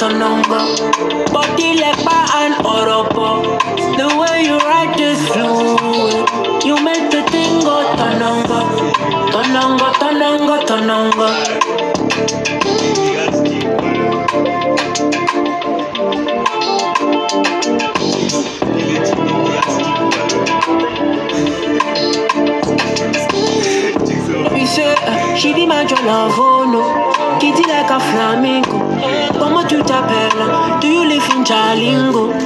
tonongo. Body bar and oropo. The way you ride this fluid, you make the thing go tonongo. Tonongo, tonongo, tonongo. He say, uh, she be my love, oh. Kitty like a flamingo. Jalingo?